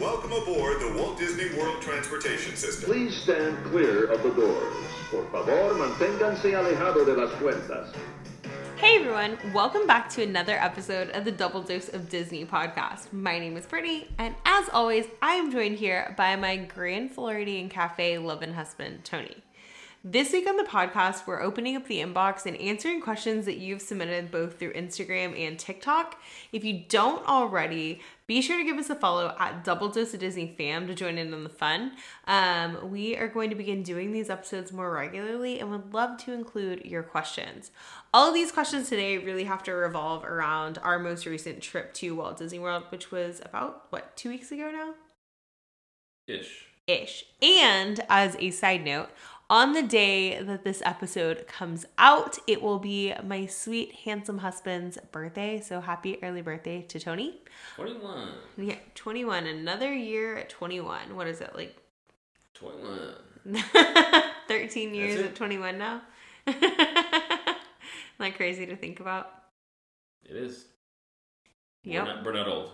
welcome aboard the Walt Disney World Transportation System. Please stand clear of the doors. Por favor, manténganse alejado de las puertas. Hey everyone, welcome back to another episode of the Double Dose of Disney podcast. My name is Brittany, and as always, I am joined here by my Grand Floridian Cafe love and husband, Tony. This week on the podcast, we're opening up the inbox and answering questions that you've submitted both through Instagram and TikTok. If you don't already, be sure to give us a follow at Double Dose of Disney Fam to join in on the fun. Um, we are going to begin doing these episodes more regularly and would love to include your questions. All of these questions today really have to revolve around our most recent trip to Walt Disney World, which was about, what, two weeks ago now? Ish. Ish. And as a side note, on the day that this episode comes out, it will be my sweet, handsome husband's birthday. So happy early birthday to Tony. 21. Yeah, 21. Another year at 21. What is it, like 21. 13 years at 21 now? That crazy to think about? It is. Yep. We're not, we're not old.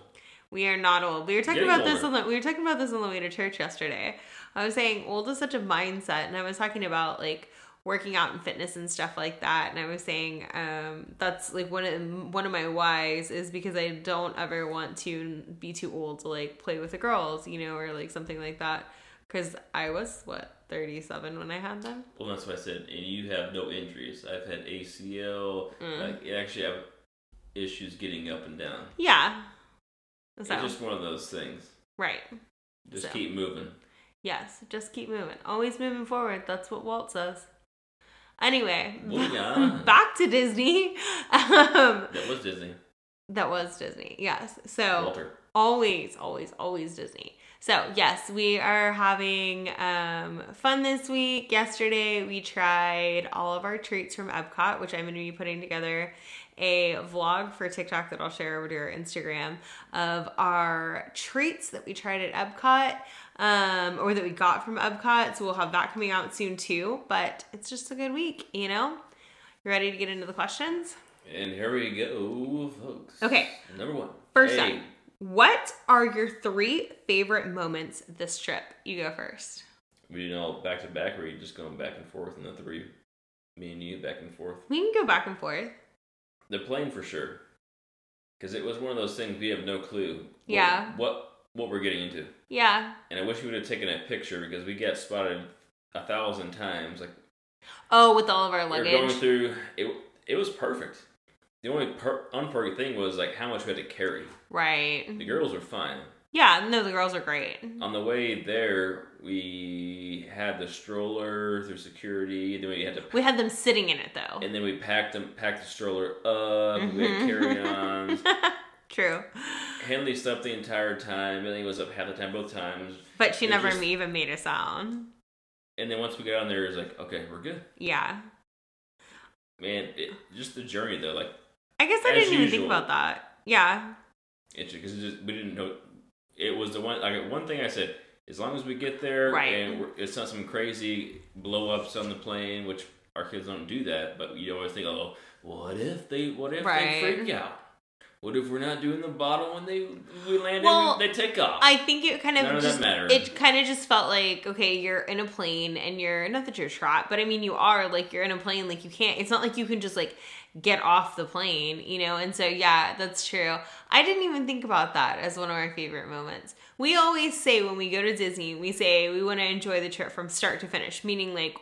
We are not old. We were talking Getting about this on the we were talking about this on the way to church yesterday. I was saying old is such a mindset, and I was talking about like working out and fitness and stuff like that. And I was saying um, that's like one of one of my whys is because I don't ever want to be too old to like play with the girls, you know, or like something like that. Because I was what thirty seven when I had them. Well, that's what I said. And you have no injuries. I've had ACL. Mm. Like, I actually have issues getting up and down. Yeah. So It's just one of those things. right. Just So. keep moving. Yes, just keep moving. Always moving forward. That's what Walt says. Anyway, back to Disney. Um, That was Disney. that was Disney. Yes. So Walter. always, always, always Disney. So yes, we are having um, fun this week. Yesterday we tried all of our treats from Epcot, which I'm going to be putting together a vlog for TikTok that I'll share over to our Instagram of our treats that we tried at Epcot um, or that we got from Epcot. So we'll have that coming out soon too. But it's just a good week, you know. You ready to get into the questions? And here we go, folks. Okay. Number one. First hey, up, what are your three favorite moments this trip? You go first. We did all back to back, or are you just going back and forth in the three? Me and you back and forth. We can go back and forth. The plane for sure. Because it was one of those things we have no clue. what- Yeah. What what we're getting into. Yeah. And I wish we would have taken a picture because we get spotted a thousand times. Like Oh, with all of our we were going through it. It was perfect. The only per- unperfect thing was like how much we had to carry. Right. The girls were fine. Yeah, no, the girls are great. On the way there, we had the stroller through security. Then we had to, We had them sitting in it though. and then we packed them, packed the stroller up. We had Mhm. carry-ons. True. Henley slept the entire time. Billy was up half the time, both times. But she never just- even made a sound. And then once we got on there, it was like, okay, we're good. Yeah. Man, it, just the journey though, like I guess I didn't even think about that. Yeah. it because it we didn't know. It was the one like one thing I said. As long as we get there Right. and it's not some crazy blow ups on the plane, which our kids don't do that. But you always think, oh, what if they? What if Right. they freak out? What if we're not doing the bottle when they we land Well, and they take off? I think it kind of None of that just mattered. it kind of just felt like okay, you're in a plane and you're not that you're trapped, but I mean you are like you're in a plane like you can't. It's not like you can just like get off the plane, you know. And so yeah, that's true. I didn't even think about that as one of our favorite moments. We always say when we go to Disney, we say we want to enjoy the trip from start to finish, meaning like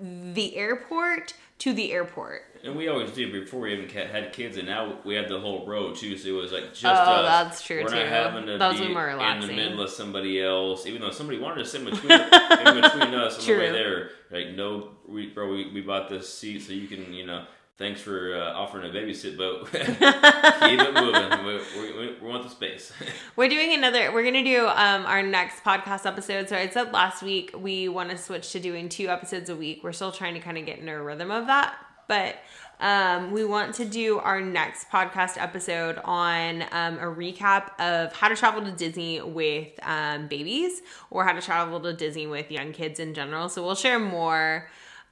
the airport to the airport. and we always did before we even had kids, and now we have the whole row too. So it was like just Oh, us. that's true, We're too. not having to was be when we're in relaxing. the middle of somebody else, even though somebody wanted to sit in between, in between us on the way there. Like, no, we, bro, we, we bought this seat so you can, you know, thanks for uh, offering to babysit, but keep it moving. We, we, we want the space. We're doing another. We're gonna do um our next podcast episode. So I said last week we want to switch to doing two episodes a week. We're still trying to kind of get into a rhythm of that, but um, we want to do our next podcast episode on um, a recap of how to travel to Disney with um, babies or how to travel to Disney with young kids in general. So we'll share more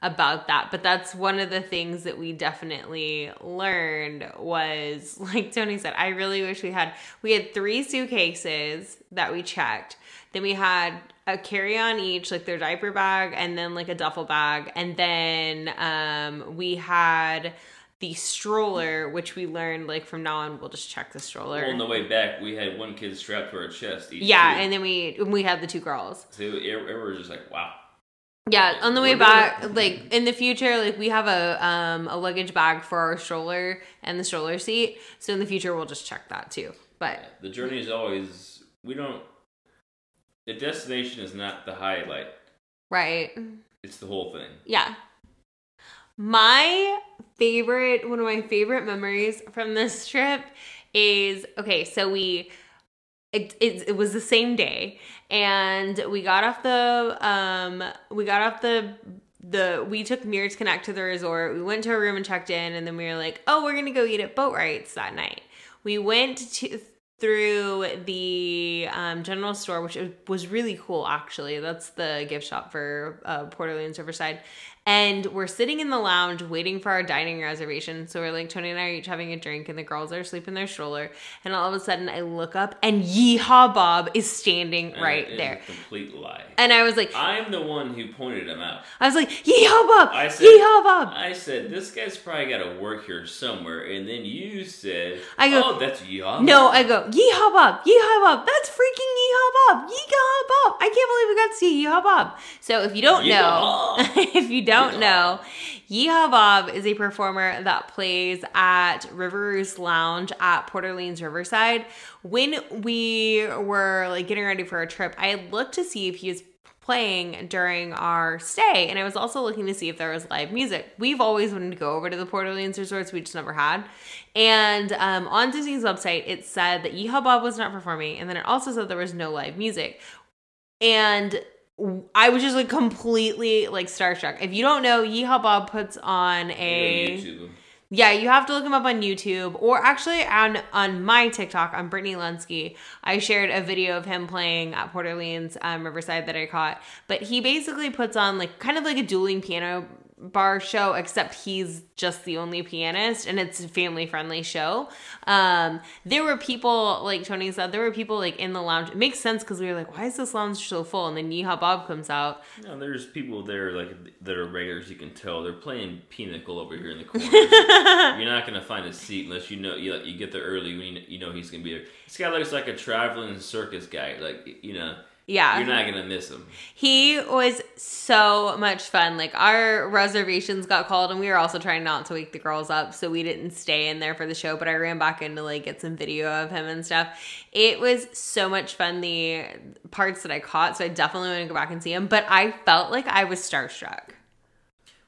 about that. But that's one of the things that we definitely learned was like Tony said, I really wish we had we had three suitcases that we checked. Then we had a carry on each, like their diaper bag, and then like a duffel bag. And then um, we had the stroller, which we learned like from now on, we'll just check the stroller. Well, on the way back, we had one kid strapped to our chest. Each yeah, too. and then we we had the two girls. so it, it, it was just like, wow. Yeah, on the way back, like in the future, like we have a um a luggage bag for our stroller and the stroller seat. So in the future, we'll just check that too. But The journey is always we don't. The destination is not the highlight; right, it's the whole thing. yeah. My favorite, one of my favorite memories from this trip is okay. So we, it, it, was the same day, and we got off the um we got off the the we took Mirror to Connect to the resort. We went to a room and checked in, and then we were like, oh, we're gonna go eat at Boatwright's that night. We went to through the um, general store, which was really cool. Actually, that's the gift shop for uh, Port Orleans Riverside. And we're sitting in the lounge waiting for our dining reservation. So we're like, Tony and I are each having a drink, and the girls are asleep in their stroller. And all of a sudden, I look up, and Yeehaw Bob is standing And right there. a complete lie. And I was like, I'm the one who pointed him out. I was like, Yeehaw Bob! I said- Yeehaw Bob! I said, "This guy's probably got to work here somewhere," and then you said, I go, "Oh, that's Yum." No, I go, Yeehaw Bob, Yeehaw Bob, that's freaking Yeehaw Bob, Yeehaw Bob. I can't believe we got to see Yeehaw Bob. So if you don't know, if you don't Yeehaw. know, Yeehaw Bob is a performer that plays at River Roost Lounge at Port Orleans Riverside. When we were like getting ready for our trip, I looked to see if he was playing during our stay and I was also looking to see if there was live music. We've always wanted to go over to the Port Orleans resorts, we just never had. And um, on Disney's website, it said that Yeehaw Bob was not performing, and then it also said there was no live music. And I was just like completely like starstruck. If you don't know, Yeehaw Bob puts on a YouTube. yeah, you have to look him up on YouTube or actually on on my TikTok on Brittany Lensky. I shared a video of him playing at Port Orleans um, Riverside that I caught. But he basically puts on like kind of like a dueling piano bar show, except he's just the only pianist and it's a family friendly show. Um, there were people like Tony said, there were people like in the lounge. It makes sense because we were like, why is this lounge so full? And then Yeehaw Bob comes out. No, there's people there like that are regulars. You can tell they're playing pinochle over here in the corner. You're not gonna find a seat unless you know you, you get there early when you, you know he's gonna be there. This guy looks like a traveling circus guy. Like you know, Yeah. you're not gonna miss him. He was so much fun. Like our reservations got called and we were also trying not to wake the girls up, so we didn't stay in there for the show, but I ran back in to like get some video of him and stuff. It was so much fun the parts that I caught, so I definitely want to go back and see him, but I felt like I was starstruck.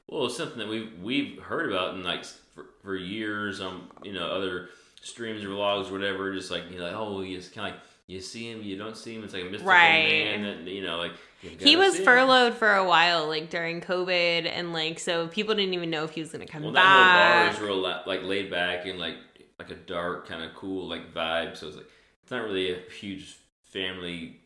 Well, it's something that we've we've heard about in like for, for years on you know other streams or vlogs or whatever. Just like you know, like, oh, he's kind of like you see him, you don't see him. It's like a mystical Right. man that you know, like He was see him. furloughed for a while, like during COVID, and like so people didn't even know if he was gonna come back. Well, that whole bar back. is real like laid back and like like a dark kind of cool like vibe. So it's like it's not really a huge family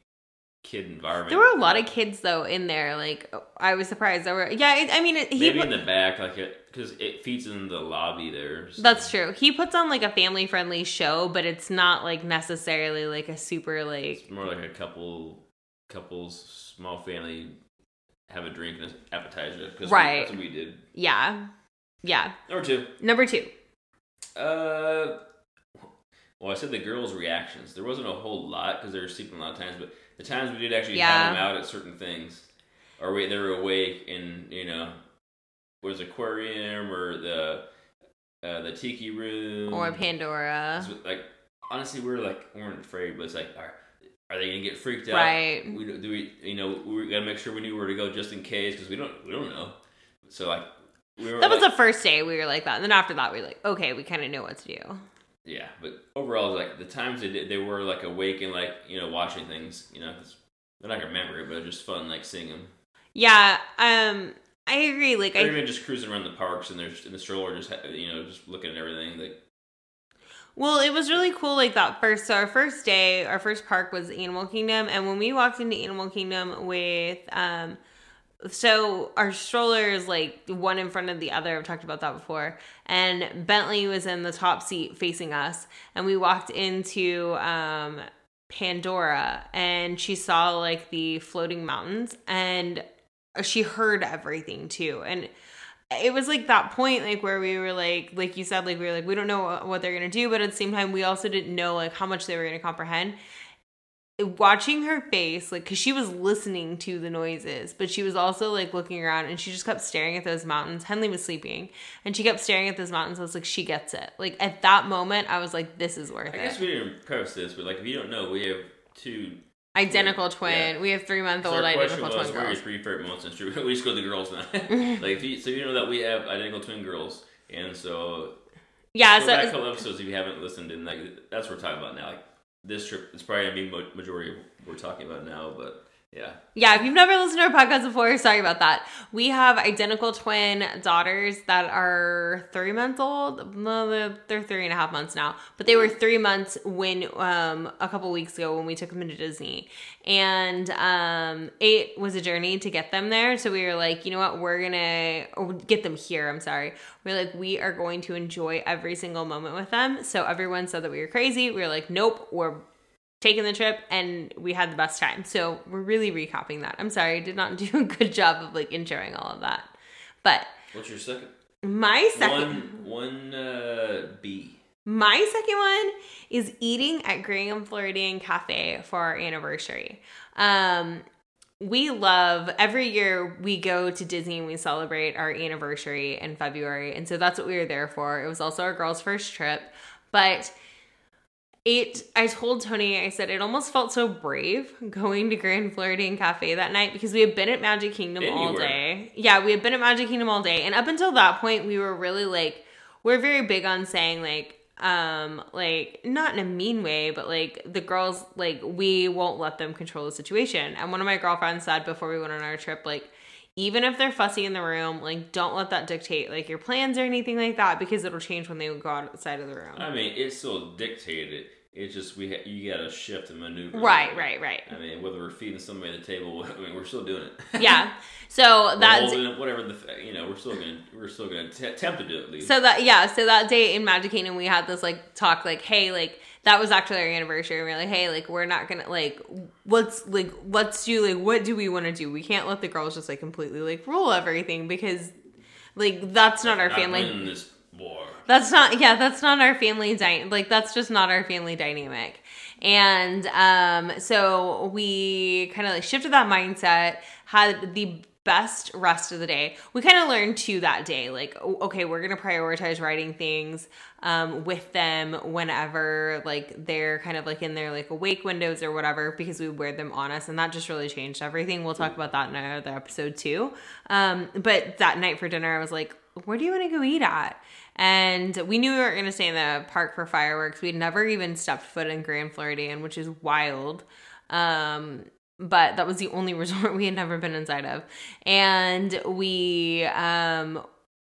kid environment. There were a lot of kids though in there. Like I was surprised. There were yeah. It, I mean, it, he maybe in the back, like it because it feeds in the lobby there. so- That's true. He puts on like a family friendly show, but it's not like necessarily like a super like It's more like a couple couples, small family, have a drink and an appetizer. Cause we- Right. that's what we did. yeah. Yeah. Number two. Number 2. Uh, well, I said the girls' reactions. There wasn't a whole lot because they were sleeping a lot of times, but the times we did actually Yeah. have them out at certain things, or we, they were awake and you know, was aquarium or the uh, the tiki room Or Pandora. Like honestly, we are like we weren't afraid, but it's like are, are they gonna get freaked out? Right. We do we you know we gotta make sure we knew where to go just in case because we don't we don't know. So like we were That was like, the first day we were like that. And then after that we were like, okay, we kind of know what to do. Yeah, but overall, like the times they did, they were like awake and like you know watching things. You know, 'cause they're not gonna remember it, but it's just fun like seeing them. Yeah, um I agree like Or I even just cruising around the parks and they're in the stroller, just you know, just looking at everything. Like Well, it was really cool like that first so our first day, our first park was Animal Kingdom and when we walked into Animal Kingdom with um so our stroller is like one in front of the other. I've talked about that before. And Bentley was in the top seat facing us, and we walked into um, Pandora, and she saw like the floating mountains, and she heard everything too, and it was like that point like where we were like like you said like we were like we don't know what they're gonna do but at the same time we also didn't know like how much they were gonna comprehend. Watching her face like because she was listening to the noises but she was also like looking around and she just kept staring at those mountains. Henley was sleeping and she kept staring at those mountains. I was like she gets it. Like at that moment i was like this is worth I it. i guess we didn't preface this, but like if you don't know, we have two. Identical twin Yeah. we have three month old question identical was, twin what are your girls three favorite moments in Street? We just go to the girls now. like if you, so you know that we have identical twin girls, and so yeah go so back a couple episodes if you haven't listened, and like that's what we're talking about now. Like this trip, it's probably gonna be majority of what we're talking about now, but yeah. Yeah, if you've never listened to our podcast before, sorry about that. We have identical twin daughters that are three months old. No, they're, three and a half months now, but they were three months when um, a couple weeks ago when we took them to Disney, and um, it was a journey to get them there. So we were like, you know what, we're gonna get them here. I'm sorry. We're like, we are going to enjoy every single moment with them. So everyone said that we were crazy. We were like, nope, we're taken the trip and we had the best time. So we're really recapping that. I'm sorry, I did not do a good job of like introing all of that. But What's your second? my second One, one uh, B. my second one is eating at Grand Floridian Cafe for our anniversary. Um we love every year we go to Disney and we celebrate our anniversary in February. And so that's what we were there for. It was also our girls' first trip. But it I told Tony, I said it almost felt so brave going to Grand Floridian Cafe that night because we had been at Magic Kingdom all day. Yeah, we had been at Magic Kingdom all day. And up until that point, we were really like we're very big on saying like um like not in a mean way but like the girls like we won't let them control the situation and one of my girlfriends said before we went on our trip like even if they're fussy in the room like don't let that dictate like your plans or anything like that because it'll change when they go outside of the room I mean, it's still dictated. It's just we ha- you got to shift and maneuver. right right right I mean, whether we're feeding somebody at the table, I mean, we're still doing it. yeah so that's holding whatever the you know, we're still gonna we're still gonna t- attempt to do it at least. So that yeah, so that day in Magic Kingdom we had this like talk like, hey, like that was actually our anniversary. And we are like, hey, like we're not gonna like let's like let's do like what do we want to do? We can't let the girls just like completely like rule everything because like that's not our Not family. That's not yeah, that's not our family dy- like that's just not our family dynamic. And um so we kind of like shifted that mindset, had the best rest of the day. We kind of learned too that day like okay, we're going to prioritize writing things um with them whenever like they're kind of like in their like awake windows or whatever because we wear them on us and that just really changed everything. We'll talk about that in another episode too. Um but that night for dinner I was like, where do you want to go eat at? And we knew we weren't going to stay in the park for fireworks. We'd never even stepped foot in Grand Floridian, which is wild. Um, but that was the only resort we had never been inside of. And we um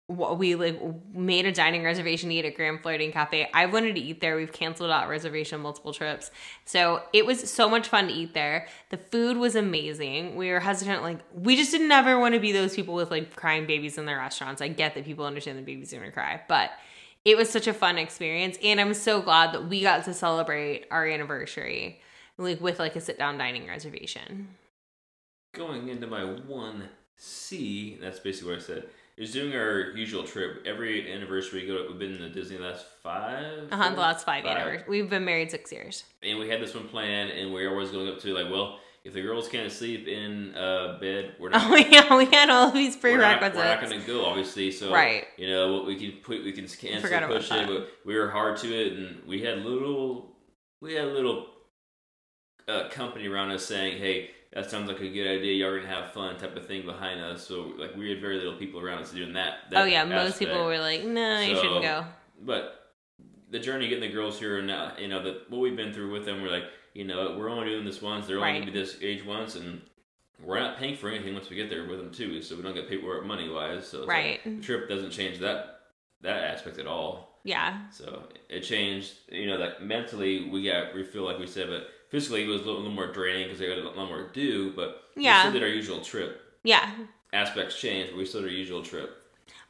we like made a dining reservation to eat at Grand Floridian Cafe. I wanted to eat there. We've canceled out reservation multiple trips. So it was so much fun to eat there. The food was amazing. We were hesitant, like we just didn't ever want to be those people with like crying babies in their restaurants. I get that people understand babies are gonna cry, but it was such a fun experience and I'm so glad that we got to celebrate our anniversary like with like a sit down dining reservation. Going into my one C, that's basically what I said. Is doing our usual trip every anniversary. We go. We've been to Disney the last five. Uh-huh, the last five, anniversaries. We've been married six years. and we had this one planned, and we are always going up to like, well, if the girls can't sleep in uh, bed, we're not. Oh yeah, we had all these we're not, prerequisites. we're not going to go, obviously. So, Right. You know, what we can put, we can cancel, push it, but we were hard to it, and we had little, we had little uh, company around us saying, "Hey, that sounds like a good idea. Y'all are gonna have fun," type of thing behind us. So, like, we had very little people around us doing that. that oh yeah, most people were like, "No, you So, shouldn't go." But the journey getting the girls here and now, you know, the, what we've been through with them, we're like, you know, we're only doing this once. They're only Right. gonna be this age once, and we're not paying for anything once we get there with them too. So we don't get paperwork money wise. So like, Right. the trip doesn't change that that aspect at all. Yeah, So it changed. You know, like mentally, we got we feel like we said, but physically it was a little, more draining because they got a lot more to do. But Yeah. we still did our usual trip. Yeah. aspects change, but we still did our usual trip.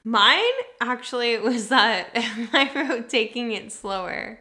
Mine actually was that I wrote taking it slower.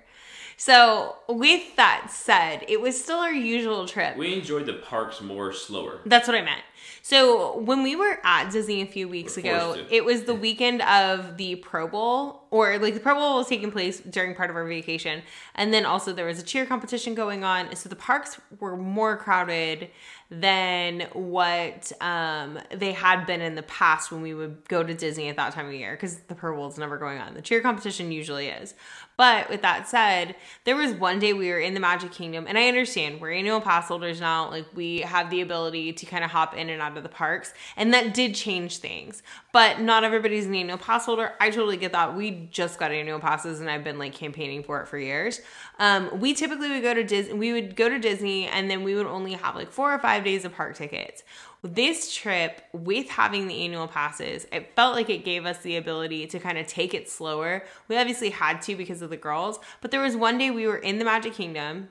So, with that said, it was still our usual trip. We enjoyed the parks more slower. That's what I meant. So when we were at Disney a few weeks We're ago, it was the weekend of the Pro Bowl, or like the Pro Bowl was taking place during part of our vacation, and then also there was a cheer competition going on. So the parks were more crowded than what um, they had been in the past when we would go to Disney at that time of year, because the Pro Bowl is never going on. The cheer competition usually is. But with that said, there was one day we were in the Magic Kingdom, and I understand we're annual pass holders now. Like we have the ability to kind of hop in and out of the parks, and that did change things. But not everybody's an annual pass holder. I totally get that. We just got annual passes, and I've been like campaigning for it for years. Um, we typically would go to Disney. We would go to Disney, and then we would only have like four or five days of park tickets. This trip, with having the annual passes, it felt like it gave us the ability to kind of take it slower. We obviously had to because of the girls, but there was one day we were in the Magic Kingdom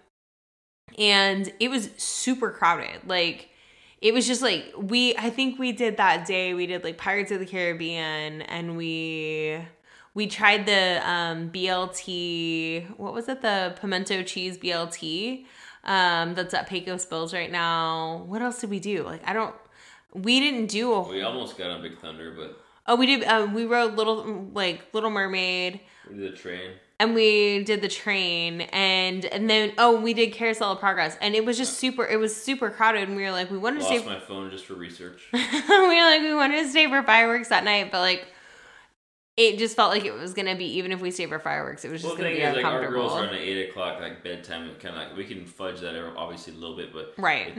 and it was super crowded. Like, it was just like we I think we did that day we did like Pirates of the Caribbean and we we tried the um BLT what was it the pimento cheese BLT um that's at Pecos Bills right now. What else did we do? Like I don't we didn't do a We almost got on Big Thunder, but Oh, we did um we rode little like Little Mermaid we did the train. and we did the train and and then oh we did carousel of progress and it was just super it was super crowded and we were like we wanted to stay Lost my phone just for research. we were like we wanted to stay for fireworks that night, but like it just felt like it was gonna be even if we save our fireworks, it was just Well, gonna be is, like our uncomfortable. girls are on at eight o'clock, like bedtime, kind of like we can fudge that obviously a little bit, but right.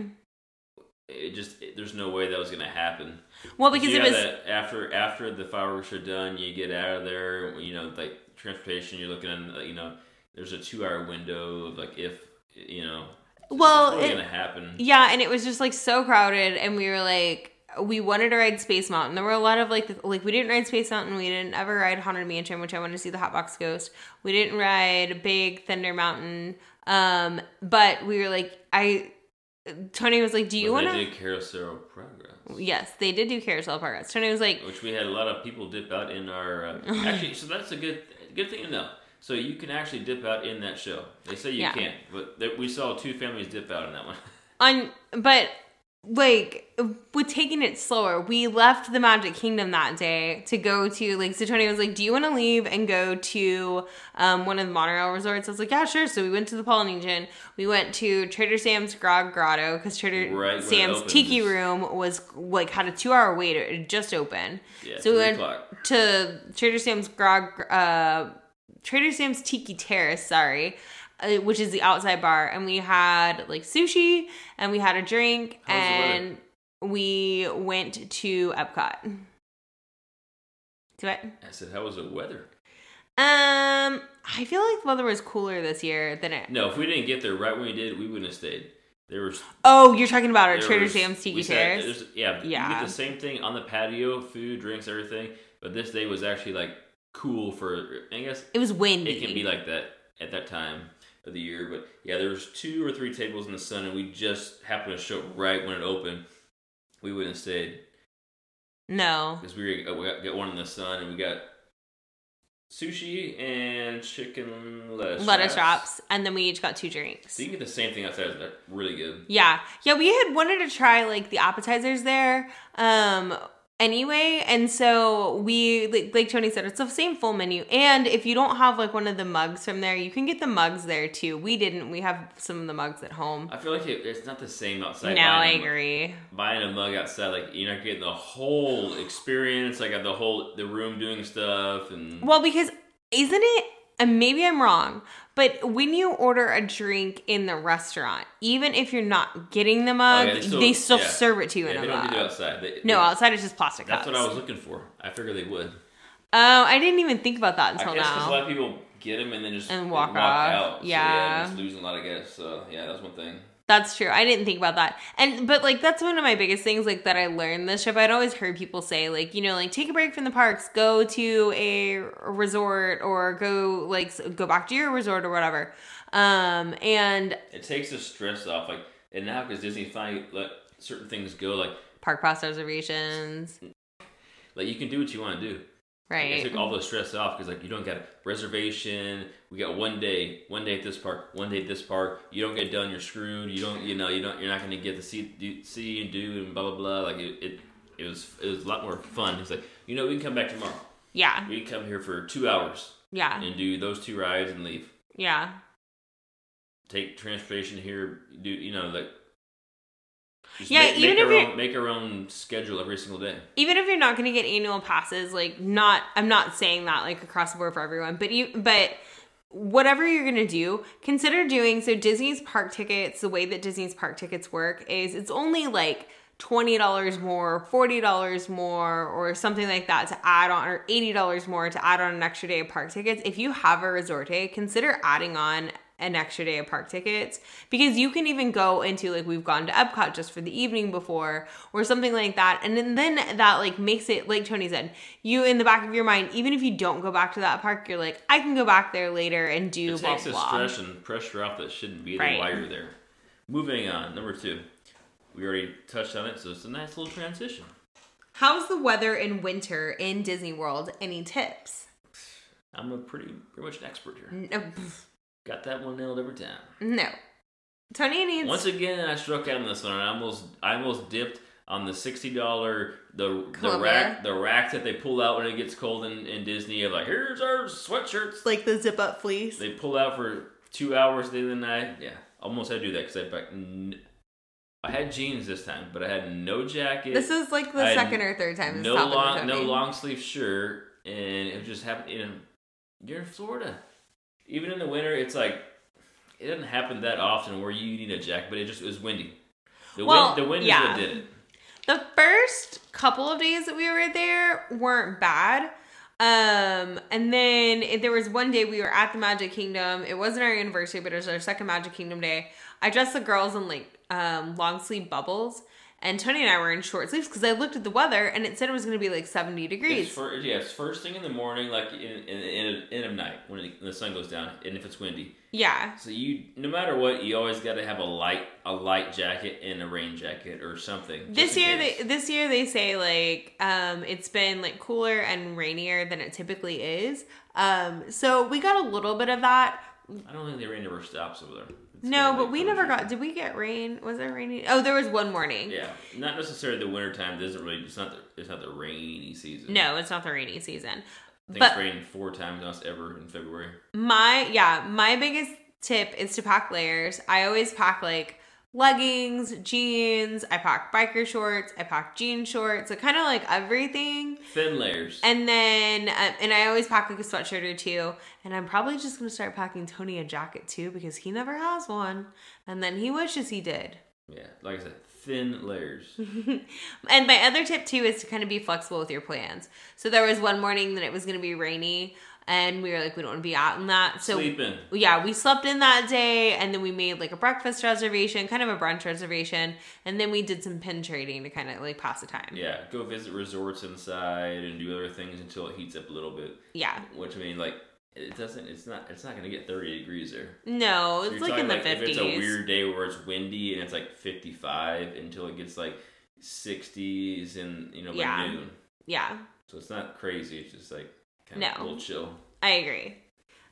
it just it, there's no way that was gonna happen. Well, because it was that after after the fireworks are done, you get out of there. You know, like transportation, you're looking at you know, there's a two hour window of like if you know, Well, it's it- gonna happen. yeah, and it was just like so crowded, and we were like. We wanted to ride Space Mountain. There were a lot of like, like we didn't ride Space Mountain. We didn't ever ride Haunted Mansion, which I wanted to see the Hatbox Ghost. We didn't ride Big Thunder Mountain. Um, but we were like, I. Tony was like, "Do you want to?" carousel progress, Yes, they did do Carousel Progress. Tony was like, which we had a lot of people dip out in our. Uh, actually, so that's a good good thing to know. So you can actually dip out in that show. They say you Yeah. can't, but we saw two families dip out in that one. on but like with taking it slower we left the magic kingdom that day to go to like so tony was like do you want to leave and go to um, one of the monorail resorts? I was like yeah sure. So we went to the polynesian. We went to trader sam's grog grotto because trader Right sam's tiki room was like had a two hour wait it just opened. Yeah, so we went o'clock. to trader sam's grog uh trader sam's tiki terrace sorry which is the outside bar and we had like sushi and we had a drink How was the weather? and we went to epcot to it I said, "How was the weather?" um i feel like the weather was cooler this year than it No, if we didn't get there right when we did, we wouldn't have stayed. There was oh you're talking about our trader was- sam's tiki sat- Yeah, Yeah. You get the same thing on the patio, food, drinks, everything. But this day was actually like cool for. I guess it was windy it can be like that at that time of the year. But yeah, there was two or three tables in the sun, and we just happened to show up right when it opened. We wouldn't have stayed no because we were we got, got one in the sun, and we got sushi and chicken lettuce lettuce wraps. wraps and then we each got two drinks So you can get the same thing outside. They're really good. Yeah. Yeah, we had wanted to try like the appetizers there. Um anyway, and so we like, like Tony said it's the same full menu. And if you don't have like one of the mugs from there, you can get the mugs there too. We didn't. We have some of the mugs at home. I feel like it, it's not the same outside. No, I buying a mug- agree. Buying a mug outside, like you're not getting the whole experience, like the whole the room doing stuff, and Well, because isn't it and maybe I'm wrong, but when you order a drink in the restaurant, even if you're not getting the mug, Oh, yeah, they still, yeah. serve it to you yeah, in they a don't mug. do it outside. They, no, they- outside it's just plastic that's cups. what I was looking for. I figured they would. Oh, I didn't even think about that I until guess 'cause a lot of people get them and then just And they walk off. out. So, Yeah. just losing a lot of gas. So yeah, that's one thing. That's true. I didn't think about that. And but like that's one of my biggest things like that I learned this trip. I'd always heard people say like, you know, like take a break from the parks, go to a resort or go like go back to your resort or whatever. Um and It takes the stress off. Like and now because Disney finally let certain things go. Like Park pass reservations, like you can do what you want to do. Like, I right? took all the stress off because like you don't got a reservation. We got one day, one day at this park, one day at this park. You don't get done, you're screwed. You don't, you know, you don't, you're not going to get to see, do, see and do and blah blah blah. Like it, it, it was, it was a lot more fun. It's like you know, we can come back tomorrow. Yeah, We can come here for two hours yeah, and do those two rides and leave. yeah. Take transportation here. Do you know like. Just Yeah, make, even make if own, make our own schedule every single day. even if you're not going to get annual passes like not i'm not saying that like across the board for everyone but you but whatever you're going to do consider doing so disney's park tickets the way that disney's park tickets work is it's only like $20 more $40 more or something like that to add on or $80 more to add on an extra day of park tickets if you have a resort day consider adding on an extra day of park tickets because you can even go into like we've gone to Epcot just for the evening before or something like that and then, then that like makes it like Tony said you in the back of your mind even if you don't go back to that park you're like I can go back there later and do It blah takes the blah stress and pressure off that shouldn't be there Right. while you're there. Moving on, number two. We already touched on it, so it's a nice little transition. how's the weather in winter in Disney World any tips I'm a pretty pretty much an expert here. Oh, Got that one nailed every time. no. Tony needs Once again, I struck out on this one. I almost I almost dipped on the sixty dollar the the rack the rack that they pull out when it gets cold in, in Disney. Of like, here's our sweatshirts. like the zip up fleece They pull out for two hours the of night. Yeah, almost had to do that because I back. n- I had jeans this time, but I had no jacket. this is like the I second or third time this no long, no long sleeve shirt, and it just happened. In you're in Florida, even in the winter, it's like it doesn't happen that often where you need a jacket, but it just it was windy. The Well, wind, the wind yeah. did it. The first couple of days that we were there weren't bad. Um, and then if there was one day we were at the Magic Kingdom. It wasn't our anniversary, but it was our second Magic Kingdom day. I dressed the girls in like um, long sleeve bubbles, and Tony and I were in short sleeves because I looked at the weather and it said it was going to be like seventy degrees. It's for, yeah, first thing in the morning, like in in, in, in of night when, it, when the sun goes down, and if it's windy. yeah, So you, no matter what, you always got to have a light a light jacket and a rain jacket or something. this year they this year they say like um it's been like cooler and rainier than it typically is. Um, so we got a little bit of that. I don't think the rain ever stops over there. No, but we never got. Did we get rain? Was there raining? Oh, there was one morning. Yeah, not necessarily the winter time. Doesn't really. It's not the. It's not the rainy season. No, it's not the rainy season. I think but- it's rained four times us ever in February. My yeah, my biggest tip is to pack layers. I always pack like leggings, jeans. I pack biker shorts. I pack jean shorts. So kind of like everything. Thin layers. And then, um, and I always pack like a sweatshirt or two. And I'm probably just gonna start packing Tony a jacket too because he never has one, and then he wishes he did. yeah, like I said, thin layers. And my other tip too is to kind of be flexible with your plans. So there was one morning that it was going to be rainy, and we were like, we don't want to be out in that. So Sleep in. yeah, we slept in that day, and then we made like a breakfast reservation, kind of a brunch reservation, and then we did some pin trading to kind of like pass the time. Yeah, go visit resorts inside and do other things until it heats up a little bit. Yeah. Which I mean, like, it doesn't. It's not. It's not gonna get thirty degrees there. No, it's like in the If it's a weird day where it's windy and it's like fifty-five until it gets like sixties and you know by Yeah. noon. Yeah, So it's not crazy. It's just like kind of No. a little chill. I agree.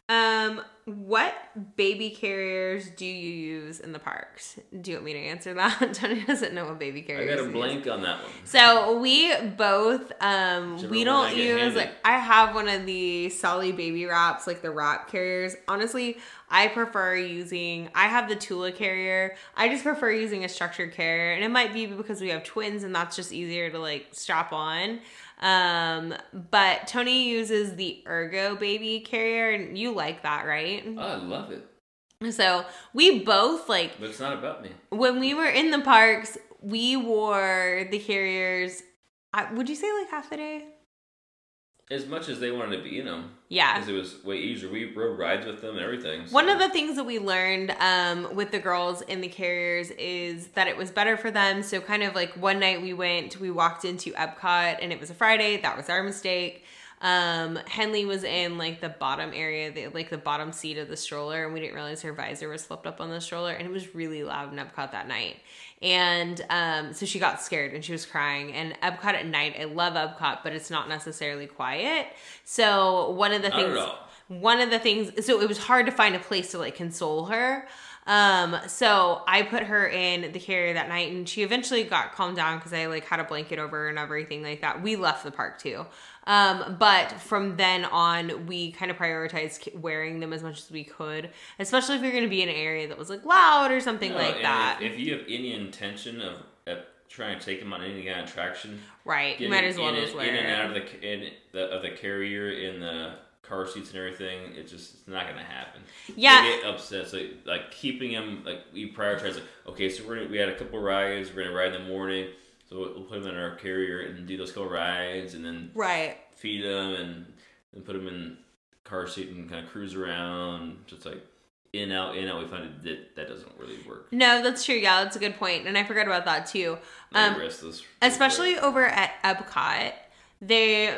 Um, what baby carriers do you use in the parks? Do you want me to answer that? Tony doesn't know what baby carriers. I got a blank on that one. So we both um Whichever we don't use like I have one of the Solly baby wraps like the wrap carriers. Honestly, I prefer using I have the Tula carrier. I just prefer using a structured carrier and it might be because we have twins and that's just easier to like strap on. Um but Tony uses the Ergo baby carrier and you like that, right? Oh, I love it, So, we both like but it's not about me. when we were in the parks, we wore the carriers. I, would you say like half the day? As much as they wanted to be in them, Yeah. because it was way easier. We rode rides with them and everything. so- One of the things that we learned um, with the girls in the carriers is that it was better for them. So, kind of like one night we went, we walked into Epcot and it was a Friday. That was our mistake. Um, Henley was in like the bottom area, the, like the bottom seat of the stroller, and we didn't realize her visor was flipped up on the stroller, and it was really loud in Epcot that night. And um, so she got scared and she was crying. And Epcot at night, I love Epcot, but it's not necessarily quiet. So one of the things, one of the things, so it was hard to find a place to like console her. Um, so I put her in the carrier that night and she eventually got calmed down because I like had a blanket over her and everything like that. We left the park too. Um, but from then on, we kind of prioritized wearing them as much as we could, especially if you're going to be in an area that was like loud or something No, like that. If, if you have any intention of, of trying to take them on any kind of attraction, right. You might as well in, just wear in and out of the in the of the carrier in the car seats and everything. It's just it's not gonna happen. Yeah. they get upset. So like keeping them like we prioritize. Like okay, so we're gonna, we had a couple rides. We're gonna ride in the morning. So we'll put them in our carrier and do those couple rides, and then Right. feed them and and put them in car seat and kind of cruise around. Just like in out in out. We find that that doesn't really work. No, that's true. Yeah, that's a good. And I forgot about that too. Um, especially over at Epcot, they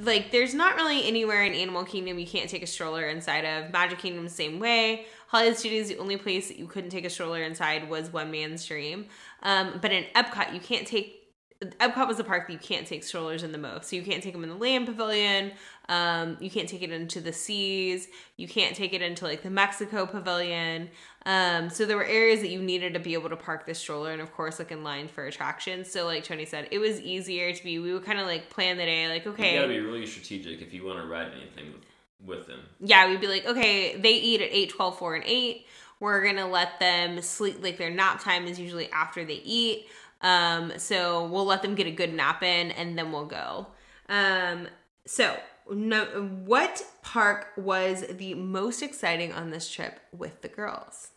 like there's not really anywhere in Animal Kingdom you can't take a stroller inside of. Magic Kingdom same way. Hollywood Studios, the only place that you couldn't take a stroller inside was One Man's Dream. Um, but in Epcot, you can't take. Epcot was the park that you can't take strollers in the most. So you can't take them in the Land Pavilion. Um, you can't take it into the Seas. You can't take it into like the Mexico Pavilion. Um, so there were areas that you needed to be able to park the stroller, and of course, like in line for attractions. So like Tony said, it was easier to be. We would kind of like plan the day, like okay, You gotta be really strategic if you want to ride anything with, with them. yeah, we'd be like, okay, they eat at 8, 12, 4, and 8. We're to let them sleep. Like their nap time is usually after they eat. Um, so we'll let them get a good nap in and then we'll go. Um, so no, what park was the most exciting on this trip with the girls?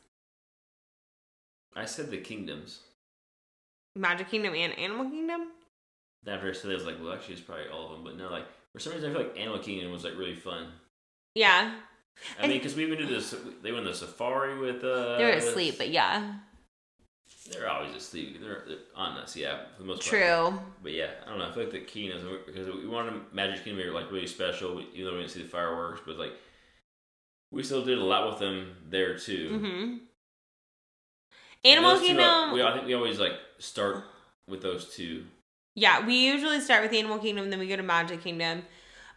I said the kingdoms. Magic Kingdom and Animal Kingdom? I said it, I was like, well, actually, it's probably all of them. But no, like for some reason, I feel like Animal Kingdom was like really fun. Yeah, I And- mean, because we went to this, they went to the safari with uh. they were asleep, but yeah, they're always asleep. They're, they're on us, yeah, for the most part. true. But yeah, I don't know. I feel like the kingdoms because we wanted Magic Kingdom to be like really special, even though we didn't see the fireworks. But like, we still did a lot with them there too. hmm And Animal two, Kingdom. we, I think we always like start with those two. Yeah, we usually start with Animal Kingdom, then we go to Magic Kingdom.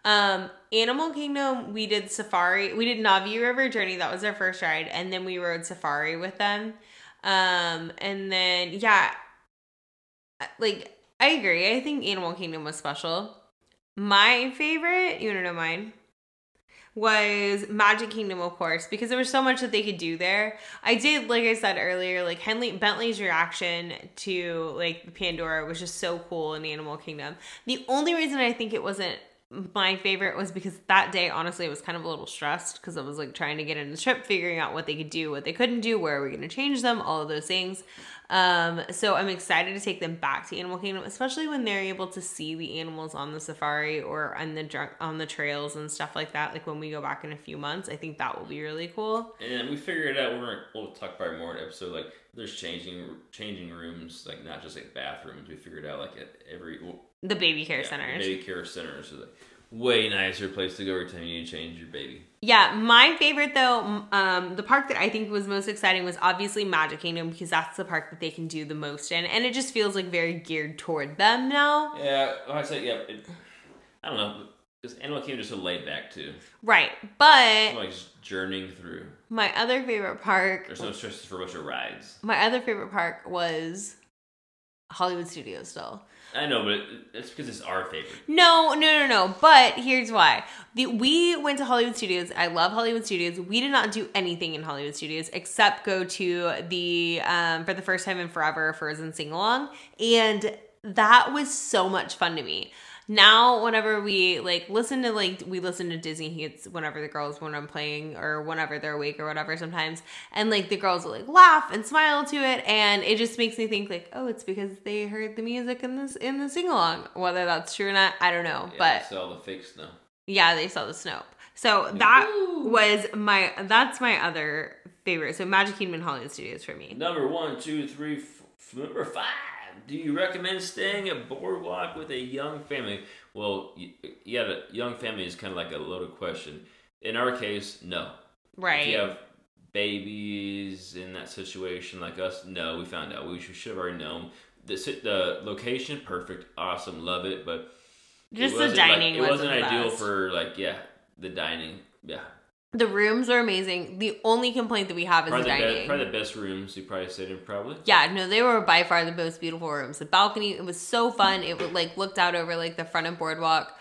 Um, Animal Kingdom, we did Safari. We did Na'vi River Journey. That was our first ride, and then we rode Safari with them. Um, and then yeah, like I agree. I think Animal Kingdom was special. My favorite, you to know mine? Was Magic Kingdom, of course, because there was so much that they could do there. I did, like I said earlier, like Henley Bentley's reaction to like Pandora was just so cool in Animal Kingdom. The only reason I think it wasn't my favorite was because that day, honestly, I was kind of a little stressed because I was like trying to get in the trip, figuring out what they could do, what they couldn't do, where are we going to change them, all of those things. Um, so I'm excited to take them back to Animal Kingdom, especially when they're able to see the animals on the safari or on the on the trails and stuff like that. Like when we go back in a few months, I think that will be really cool. And we figured it out. We're we'll talk about it more in episode. Like, there's changing changing rooms, like not just like bathrooms. We figured out like at every The baby care yeah, centers. baby care centers, are like way nicer place to go every time you need to change your baby. Yeah, my favorite though, um, the park that I think was most exciting was obviously Magic Kingdom because that's the park that they can do the most in, and it just feels like very geared toward them now. Yeah, I'd say yeah. It, I don't know. Because Animal Kingdom just so laid back too. Right, but like just journeying through. my other favorite park, There's no stress for a bunch of rides. my other favorite park was Hollywood Studios. Still, I know, but it, it's because it's our favorite. no, no, no, no. But here's why: the, we went to Hollywood Studios. I love Hollywood Studios. We did not do anything in Hollywood Studios except go to the um, for the first time in forever Frozen sing along, and that was so much fun to me. Now, whenever we like listen to like we listen to Disney hits whenever the girls when I'm playing or whenever they're awake or whatever sometimes, and like the girls will like laugh and smile to it, and it just makes me think like, oh, it's because they heard the music in this in the sing along. Whether that's true or not, I don't know, Yeah, but it's all the fake snow. yeah, they saw the Snope. So that was my that's my other favorite. So Magic Kingdom and Hollywood Studios for me. Number one, two, three, f- number five. Do you recommend staying at Boardwalk with a young family? Well, yeah, the young family is kind of like a loaded question. In our case, no. Right. If you have babies in that situation like us, no, we found out. We should, have already known. The, the location, perfect, awesome, love it, but Just the wasn't, like- dining it wasn't, ideal best. for like yeah, the dining. Yeah, The rooms are amazing. The only complaint that we have is probably the dining. best, probably the best rooms you probably stayed in. Probably. Yeah, no, they were by far the most beautiful rooms. The balcony, it was so fun. It like looked out over like the front of boardwalk,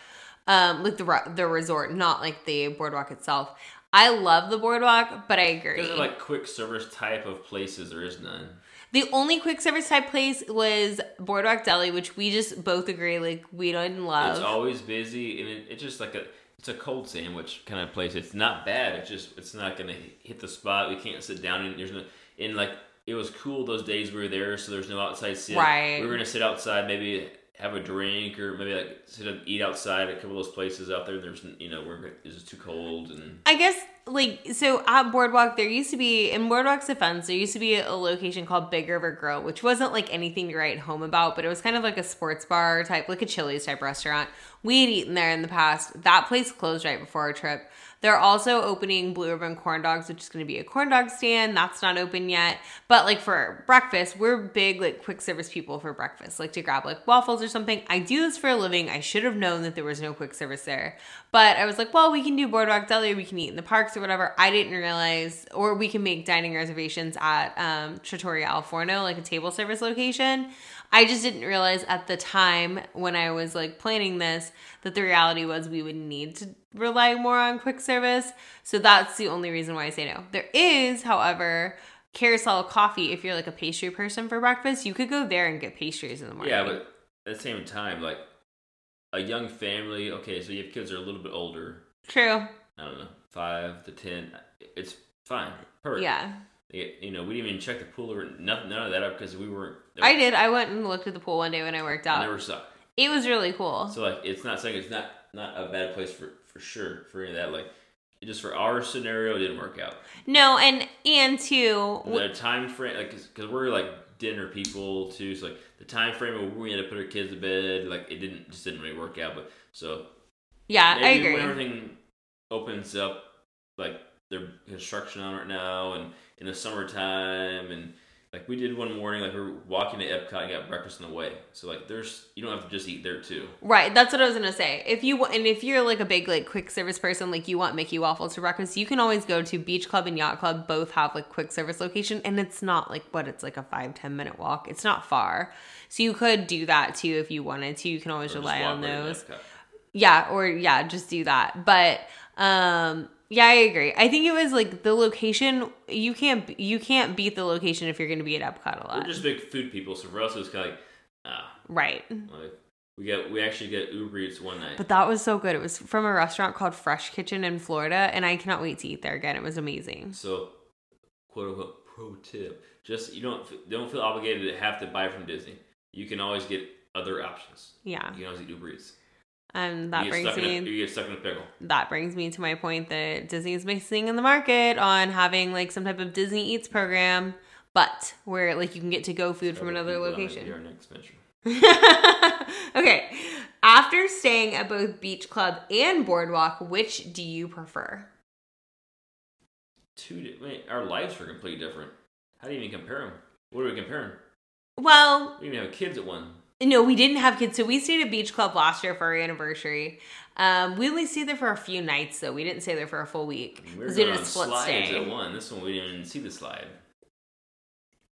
um, like the the resort, not like the boardwalk itself. I love the boardwalk, but I agree. Those are like quick service type of places. There is none. the only quick service type place was Boardwalk Deli, which we just both agree like we don't love. It's always busy, and it, it's just like a it's a cold sandwich kind of place. It's not bad. It's just it's not gonna hit the spot. We can't sit down, and there's no in like it was cool those days we were there, so there's no outside sit. Right. We were gonna sit outside, maybe have a drink, or maybe like sit and eat outside at a couple of those places out there. There's you know we're it's just too cold, and I guess like so at Boardwalk there used to be in Boardwalk's defense there used to be a location called Big River Grill which wasn't like anything to write home about but it was kind of like a sports bar type like a Chili's type restaurant. We had eaten there in the past. That place closed right before our trip. They're also opening Blue Ribbon Corn Dogs, which is going to be a corn dog stand. That's not open yet. But like for breakfast, we're big like quick service people for breakfast, like to grab like waffles or something. I do this for a living. I should have known that there was no quick service there. But I was like, well, we can do Boardwalk Deli, we can eat in the parks or whatever. I didn't realize, or we can make dining reservations at um, Trattoria Al Forno, like a table service location. I just didn't realize at the time when I was like planning this that the reality was we would need to rely more on quick service. So that's the only reason why I say no. There is, however, Carousel Coffee. If you're like a pastry person for breakfast, you could go there and get pastries in the morning. yeah, but at the same time, like a young family. Okay, so you have kids that are a little bit older. true. I don't know, five to ten. It's fine, perfect. Yeah, you know, we didn't even check the pool or nothing, none of that up because we weren't. I did. I went and looked at the pool one day when I worked I out. never saw. It was really cool. So like, it's not saying it's not not a bad place for for sure for any of that. Like, just for our scenario, it didn't work out. No, and and two, the time frame, like, because we're like dinner people too. So like the time frame of we had to put our kids to bed, like it didn't just didn't really work out. But so yeah, I agree. when everything opens up, like their construction on right now, and in the summertime, and like we did one morning, like we were walking to Epcot and got breakfast on the way. So like there's you don't have to just eat there too. Right, that's what I was gonna say. If you and if you're like a big like quick service person, like you want Mickey waffles for breakfast, you can always go to Beach Club and Yacht Club. Both have like quick service location, and it's not like what it's like a five ten minute walk. It's not far, so you could do that too if you wanted to. You can always Or rely on those. Epcot. Yeah, or yeah, just do that. But um yeah, I agree. I think it was like the location. You can't you can't beat the location if you're going to be at Epcot a lot. We're just big food people, so for us it was kind of like ah, right? like we got we actually get Uber Eats one night. But that was so good. It was from a restaurant called Fresh Kitchen in Florida, and I cannot wait to eat there again. It was amazing. So, quote unquote pro tip: just you don't don't feel obligated to have to buy from Disney. You can always get other options. Yeah, You can always eat Uber Eats. And that brings in a, me you get stuck in a pickle. that brings me to my point that Disney is missing in the market on having like some type of Disney Eats program, but where like you can get to go food from another people, that might location. be Our next venture. okay. After staying at both Beach Club and Boardwalk, which do you prefer? Two. di- Wait, our lives are completely different. How do you even compare them? What are we comparing? Well, We even have kids at one. No, we didn't have kids. So we stayed at Beach Club last year for our anniversary. Um, we only stayed there for a few nights, though. We didn't stay there for a full week. We were we did a split slides stay. at one. This one we didn't even see the slide.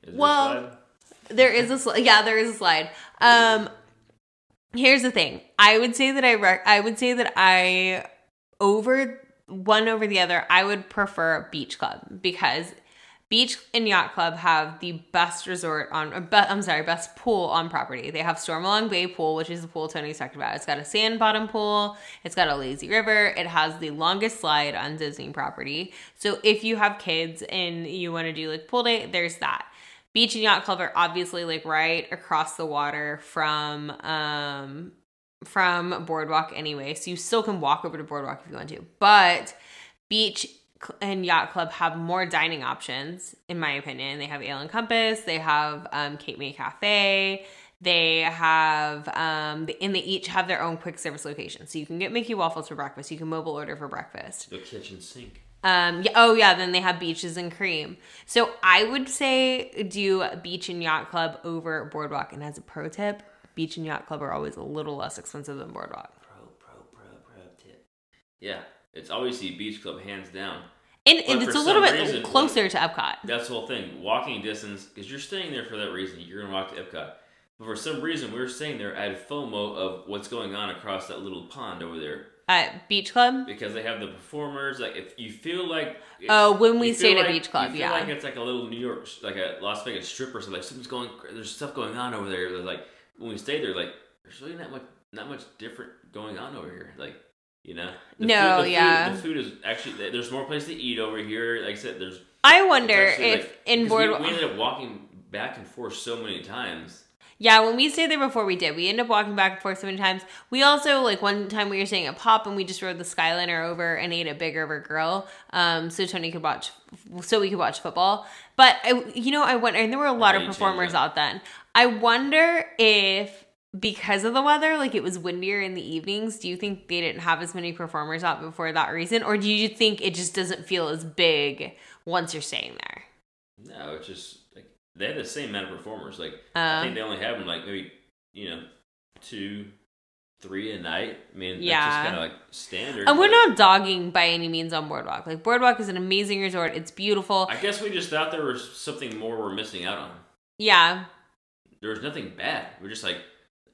Is there a Well, slide? There is a slide. Yeah, there is a slide. Um, here's the thing. I would say that I rec- I would say that I over one over the other. I would prefer Beach Club because Beach and Yacht Club have the best resort on. Be, I'm sorry, best pool on property. They have Stormalong Bay Pool, which is the pool Tony's talking about. It's got a sand bottom pool. It's got a lazy river. It has the longest slide on Disney property. So if you have kids and you want to do like pool day, there's that. Beach and Yacht Club are obviously like right across the water from um from Boardwalk anyway. So you still can walk over to Boardwalk if you want to. But Beach and Yacht Club have more dining options, in my opinion. They have Ale and Compass, they have um, Cape May Cafe, They have, um, and they each have their own quick service location. So you can get Mickey waffles for breakfast. You can mobile order for breakfast. The kitchen sink. Um, yeah, oh yeah, then they have beaches and cream. So I would say do beach and yacht club over boardwalk. And as a pro tip, beach and yacht club are always a little less expensive than boardwalk. Pro, pro, pro, pro tip. Yeah, it's obviously Beach Club hands down. And, and it's a little bit reason, closer to Epcot. That's the whole thing. Walking distance, because you're staying there for that reason. You're gonna walk to Epcot. But for some reason, we were staying there at FOMO of what's going on across that little pond over there. At Beach Club? Because they have the performers. Like, if you feel like Oh, when we stayed at Beach Club, you feel yeah. like it's like a little New York, like a Las Vegas stripper. So like something's going, there's stuff going on over there. Like when we stayed there, like there's really not much, not much different going on over here. Like you know, No, food, the yeah. food, the food is actually there's more place to eat over here. Like I said, there's I wonder if like- in boardwalk. we, we ended up walking back and forth so many times. Yeah, when we stayed there before, we did. We ended up walking back and forth so many times. We also like one time we were staying at Pop and we just rode the Skyliner over and ate at Big River Grill, um, so Tony could watch, so we could watch football. But I, you know, I wonder, and there were a lot of performers out then. I wonder if because of the weather, like it was windier in the evenings. Do you think they didn't have as many performers out before that reason, or do you think it just doesn't feel as big once you're staying there? No, it's just like they have the same amount of performers. Like Uh. I think they only have them like maybe you know two, three a night. I mean, Yeah. that's just kind of like standard. And we're not dogging by any means on Boardwalk. Like Boardwalk is an amazing resort. It's beautiful. I guess we just thought there was something more we're missing out on. Yeah. There was nothing bad. We're just like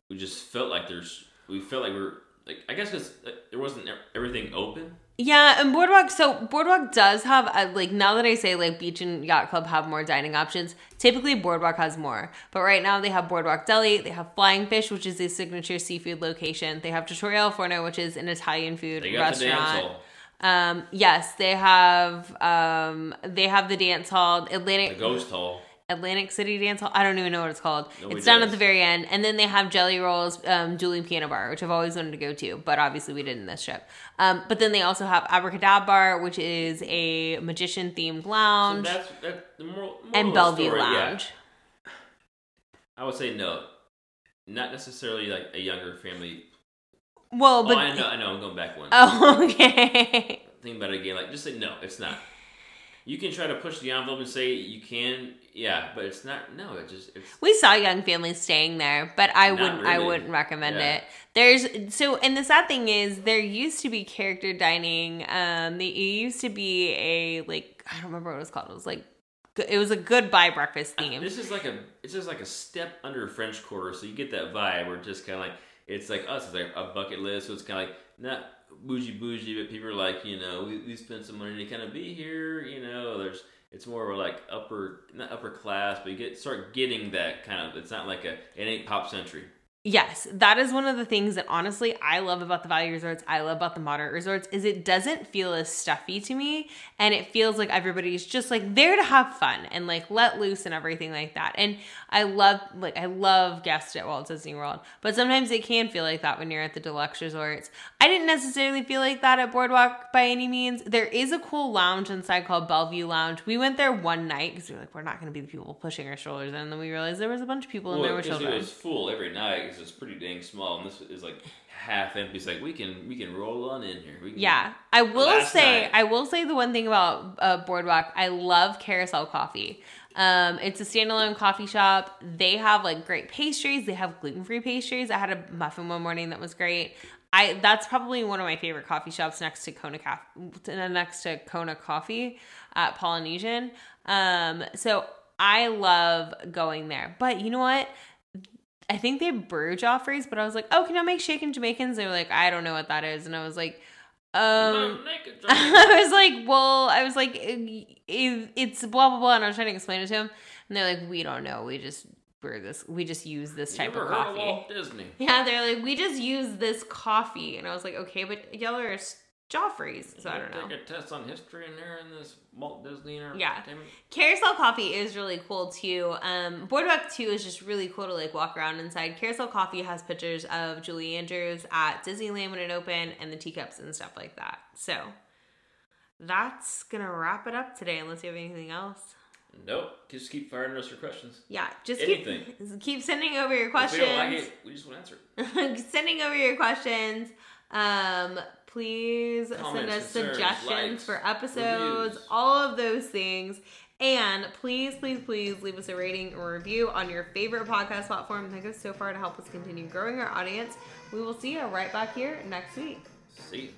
we just felt like there's we felt like we're like I guess because there wasn't everything open. Yeah, and Boardwalk. So Boardwalk does have a, like now that I say like Beach and Yacht Club have more dining options. Typically, Boardwalk has more, but right now they have Boardwalk Deli. They have Flying Fish, which is a signature seafood location. They have Trattoria al Forno, which is an Italian food They got restaurant. Um, yes, they have um, they have the dance hall, the Atlantic ghost hall. Atlantic City Dance Hall. I don't even know what it's called. Nobody it's down at the very end, and then they have Jelly Rolls, um, dueling Piano Bar, which I've always wanted to go to, but obviously we didn't this trip. Um, but then they also have Abracadabra, which is a magician themed So lounge, that's that, the moral, moral and Bellevue story, yeah. Lounge. I would say no, not necessarily like a younger family. Well, but oh, I know, I know. I'm going back one. oh, okay. Think about it again. Like, just say no. It's not. You can try to push the envelope and say you can, yeah, but it's not. No, it just it's We saw young families staying there, but I wouldn't. I wouldn't recommend Yeah. it. There's so, and the sad thing is, there used to be character dining. Um, they, it used to be a like I don't remember what it was called. It was like it was a goodbye breakfast theme. This is like a it's just like a step under French Quarter, so you get that vibe. Where just kind of like it's like us, it's like a bucket list. So it's kind of like not bougie bougie, but people are like you know we, we spent some money to kind of be here. You know, there's it's more of a like upper not upper class, but you get start getting that kind of. It's not like a it ain't pop century. Yes, that is one of the things that honestly I love about the value resorts. I love about the moderate resorts is it doesn't feel as stuffy to me and it feels like everybody's just like there to have fun and like let loose and everything like that. And I love like I love guests at Walt Disney World, but sometimes it can feel like that when you're at the deluxe resorts. I didn't necessarily feel like that at Boardwalk by any means. There is a cool lounge inside called Bellevue Lounge. We went there one night because we are like we're not going to be the people pushing our strollers in, and then we realized there was a bunch of people in there Well, with because it was full every night. It's pretty dang small, and this is like half empty. It's like we can we can roll on in here. We can, Yeah, I will say, night. I will say the one thing about uh, Boardwalk, I love Carousel Coffee. Um, it's a standalone coffee shop. They have like great pastries. They have gluten free pastries. I had a muffin one morning that was great. I that's probably one of my favorite coffee shops next to Kona Caf- next to Kona Coffee at Polynesian. Um, so I love going there. But you know what? I think they brew Joffrey's, but I was like, oh, can I make shaken Jamaicans? They were like, I don't know what that is, and I was like, um. I was like, well, I was like, it, it- it's blah blah blah, and I was trying to explain it to him, and they're like, we don't know, we just brew this, we just use this type of coffee. of Walt Disney? Yeah, they're like, we just use this coffee, and I was like, okay, but y'all are Joffrey's, so I don't know. Take a test on history in there in this Walt Disney or Yeah. Carousel Coffee is really cool too. Um, Boardwalk 2 is just really cool to like walk around inside. Carousel Coffee has pictures of Julie Andrews at Disneyland when it opened and the teacups and stuff like that. So that's gonna wrap it up today unless you have anything else. Nope. Just keep firing us your questions. Yeah, just Anything. keep keep sending over your If we questions. don't like it, we just won't answer sending over your questions. Um, please send us concerns, suggestions likes, for episodes, reviews. all of those things. And please, please, please leave us a rating or review on your favorite podcast platform. That goes so far to help us continue growing our audience. We will see you right back here next week. See. you.